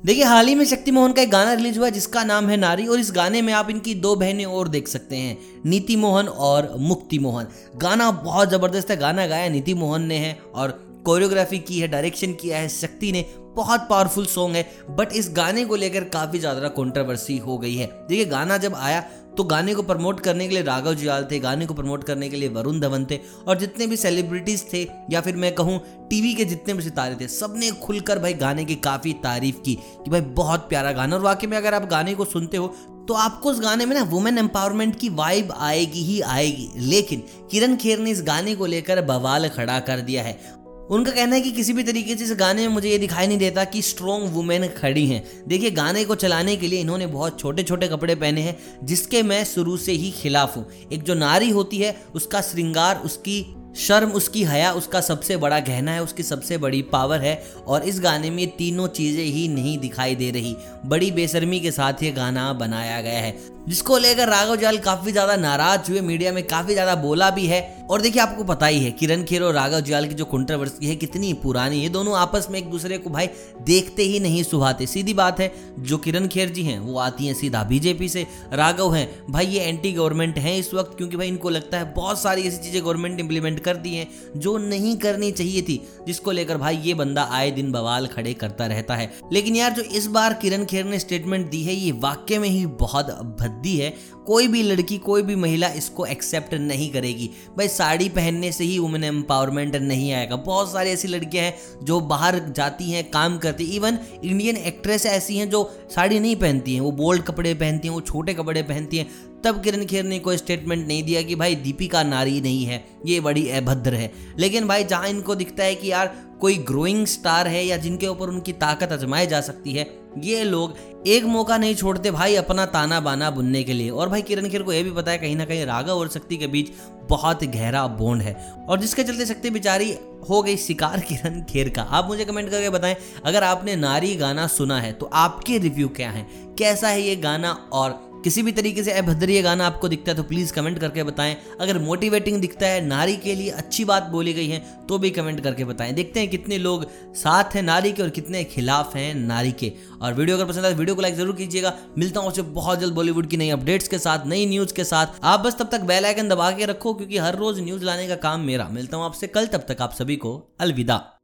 देखिए, हाल ही में शक्ति मोहन का एक गाना रिलीज़ हुआ जिसका नाम है नारी, और इस गाने में आप इनकी दो बहनें और देख सकते हैं नीति मोहन और मुक्ति मोहन गाना बहुत ज़बरदस्त है, गाना गाया नीति मोहन ने है, और कोरियोग्राफी की है डायरेक्शन किया है, शक्ति ने, बहुत पावरफुल सॉन्ग है बट इस गाने को लेकर काफ़ी ज़्यादा कंट्रोवर्सी हो गई है। देखिए, गाना जब आया तो गाने को प्रमोट करने के लिए राघव जुयाल थे, गाने को प्रमोट करने के लिए वरुण धवन थे, और जितने भी सेलिब्रिटीज थे, या फिर मैं कहूँ टीवी के जितने भी सितारे थे, सबने खुलकर भाई गाने की काफ़ी तारीफ़ की कि भाई बहुत प्यारा गाना। और वाकई में अगर आप गाने को सुनते हो तो आपको उस गाने में ना वुमेन एम्पावरमेंट की वाइब आएगी ही आएगी। लेकिन किरण खेर ने इस गाने को लेकर बवाल खड़ा कर दिया है। उनका कहना है कि किसी भी तरीके से इस गाने में मुझे ये दिखाई नहीं देता कि स्ट्रॉन्ग वुमेन खड़ी हैं। देखिए, गाने को चलाने के लिए इन्होंने बहुत छोटे छोटे कपड़े पहने हैं, जिसके मैं शुरू से ही खिलाफ हूँ। एक जो नारी होती है, उसका श्रृंगार, उसकी शर्म, उसकी हया, उसका सबसे बड़ा गहना है, उसकी सबसे बड़ी पावर है, और इस गाने में तीनों चीज़ें ही नहीं दिखाई दे रही। बड़ी बेशर्मी के साथ ये गाना बनाया गया है। जिसको लेकर राघव जाल काफ़ी ज़्यादा नाराज़ हुए, मीडिया में काफ़ी ज़्यादा बोला भी है। और देखिए, आपको पता ही है, किरण खेर और राघव जाल की जो कंट्रोवर्सी है, कितनी पुरानी ये दोनों आपस में एक दूसरे को भाई देखते ही नहीं, सुहाते। सीधी बात है, जो किरण खेर जी हैं, वो आती हैं सीधा बीजेपी से। राघव हैं, भाई ये एंटी गवर्नमेंट हैं इस वक्त, क्योंकि भाई इनको लगता है बहुत सारी ऐसी चीज़ें गवर्नमेंट इंप्लीमेंट करती हैं, जो नहीं करनी चाहिए थी, जिसको लेकर भाई ये बंदा आए दिन बवाल खड़े करता रहता है। लेकिन यार, जो इस बार किरण खेर ने स्टेटमेंट दी है, ये वाक्य में ही बहुत भद्दी है, कोई भी लड़की, कोई भी महिला इसको एक्सेप्ट नहीं करेगी। भाई, साड़ी पहनने से ही वुमेन एम्पावरमेंट नहीं आएगा। बहुत सारी ऐसी लड़कियाँ हैं जो बाहर जाती हैं, काम करती इवन इंडियन एक्ट्रेस ऐसी हैं जो साड़ी नहीं पहनती हैं। वो बोल्ड कपड़े पहनती हैं, वो छोटे कपड़े पहनती हैं। तब किरण खेर ने कोई स्टेटमेंट नहीं दिया कि भाई, दीपिका नारी नहीं है। ये बड़ी अभद्र है। लेकिन भाई, जहाँ इनको दिखता है कि यार कोई ग्रोइंग स्टार है या जिनके ऊपर उनकी ताकत आजमाई जा सकती है, ये लोग एक मौका नहीं छोड़ते भाई अपना ताना बाना बुनने के लिए। और भाई किरण खेर को यह भी पता है कहीं ना कहीं राघव और शक्ति के बीच बहुत गहरा बॉन्ड है। और जिसके चलते शक्ति बेचारी हो गई शिकार किरण खेर का। आप मुझे कमेंट करके बताएँ, अगर आपने नारी गाना सुना है तो आपके रिव्यू क्या है? कैसा है ये गाना? और किसी भी तरीके से अभद्र ये गाना आपको दिखता है तो प्लीज़ कमेंट करके बताएँ। अगर मोटिवेटिंग दिखता है, नारी के लिए अच्छी बात बोली गई है तो भी कमेंट करके बताएँ। देखते हैं कितने लोग साथ हैं नारी के और कितने खिलाफ हैं नारी के। और वीडियो अगर पसंद आए, वीडियो को लाइक ज़रूर कीजिएगा। मिलता हूँ उससे बहुत जल्द बॉलीवुड की नई अपडेट्स के साथ, नई न्यूज़ के साथ। आप बस तब तक बेल आइकन दबा के रखो, क्योंकि हर रोज न्यूज़ लाने का काम मेरा। मिलता हूँ आपसे कल, तब तक आप सभी को अलविदा।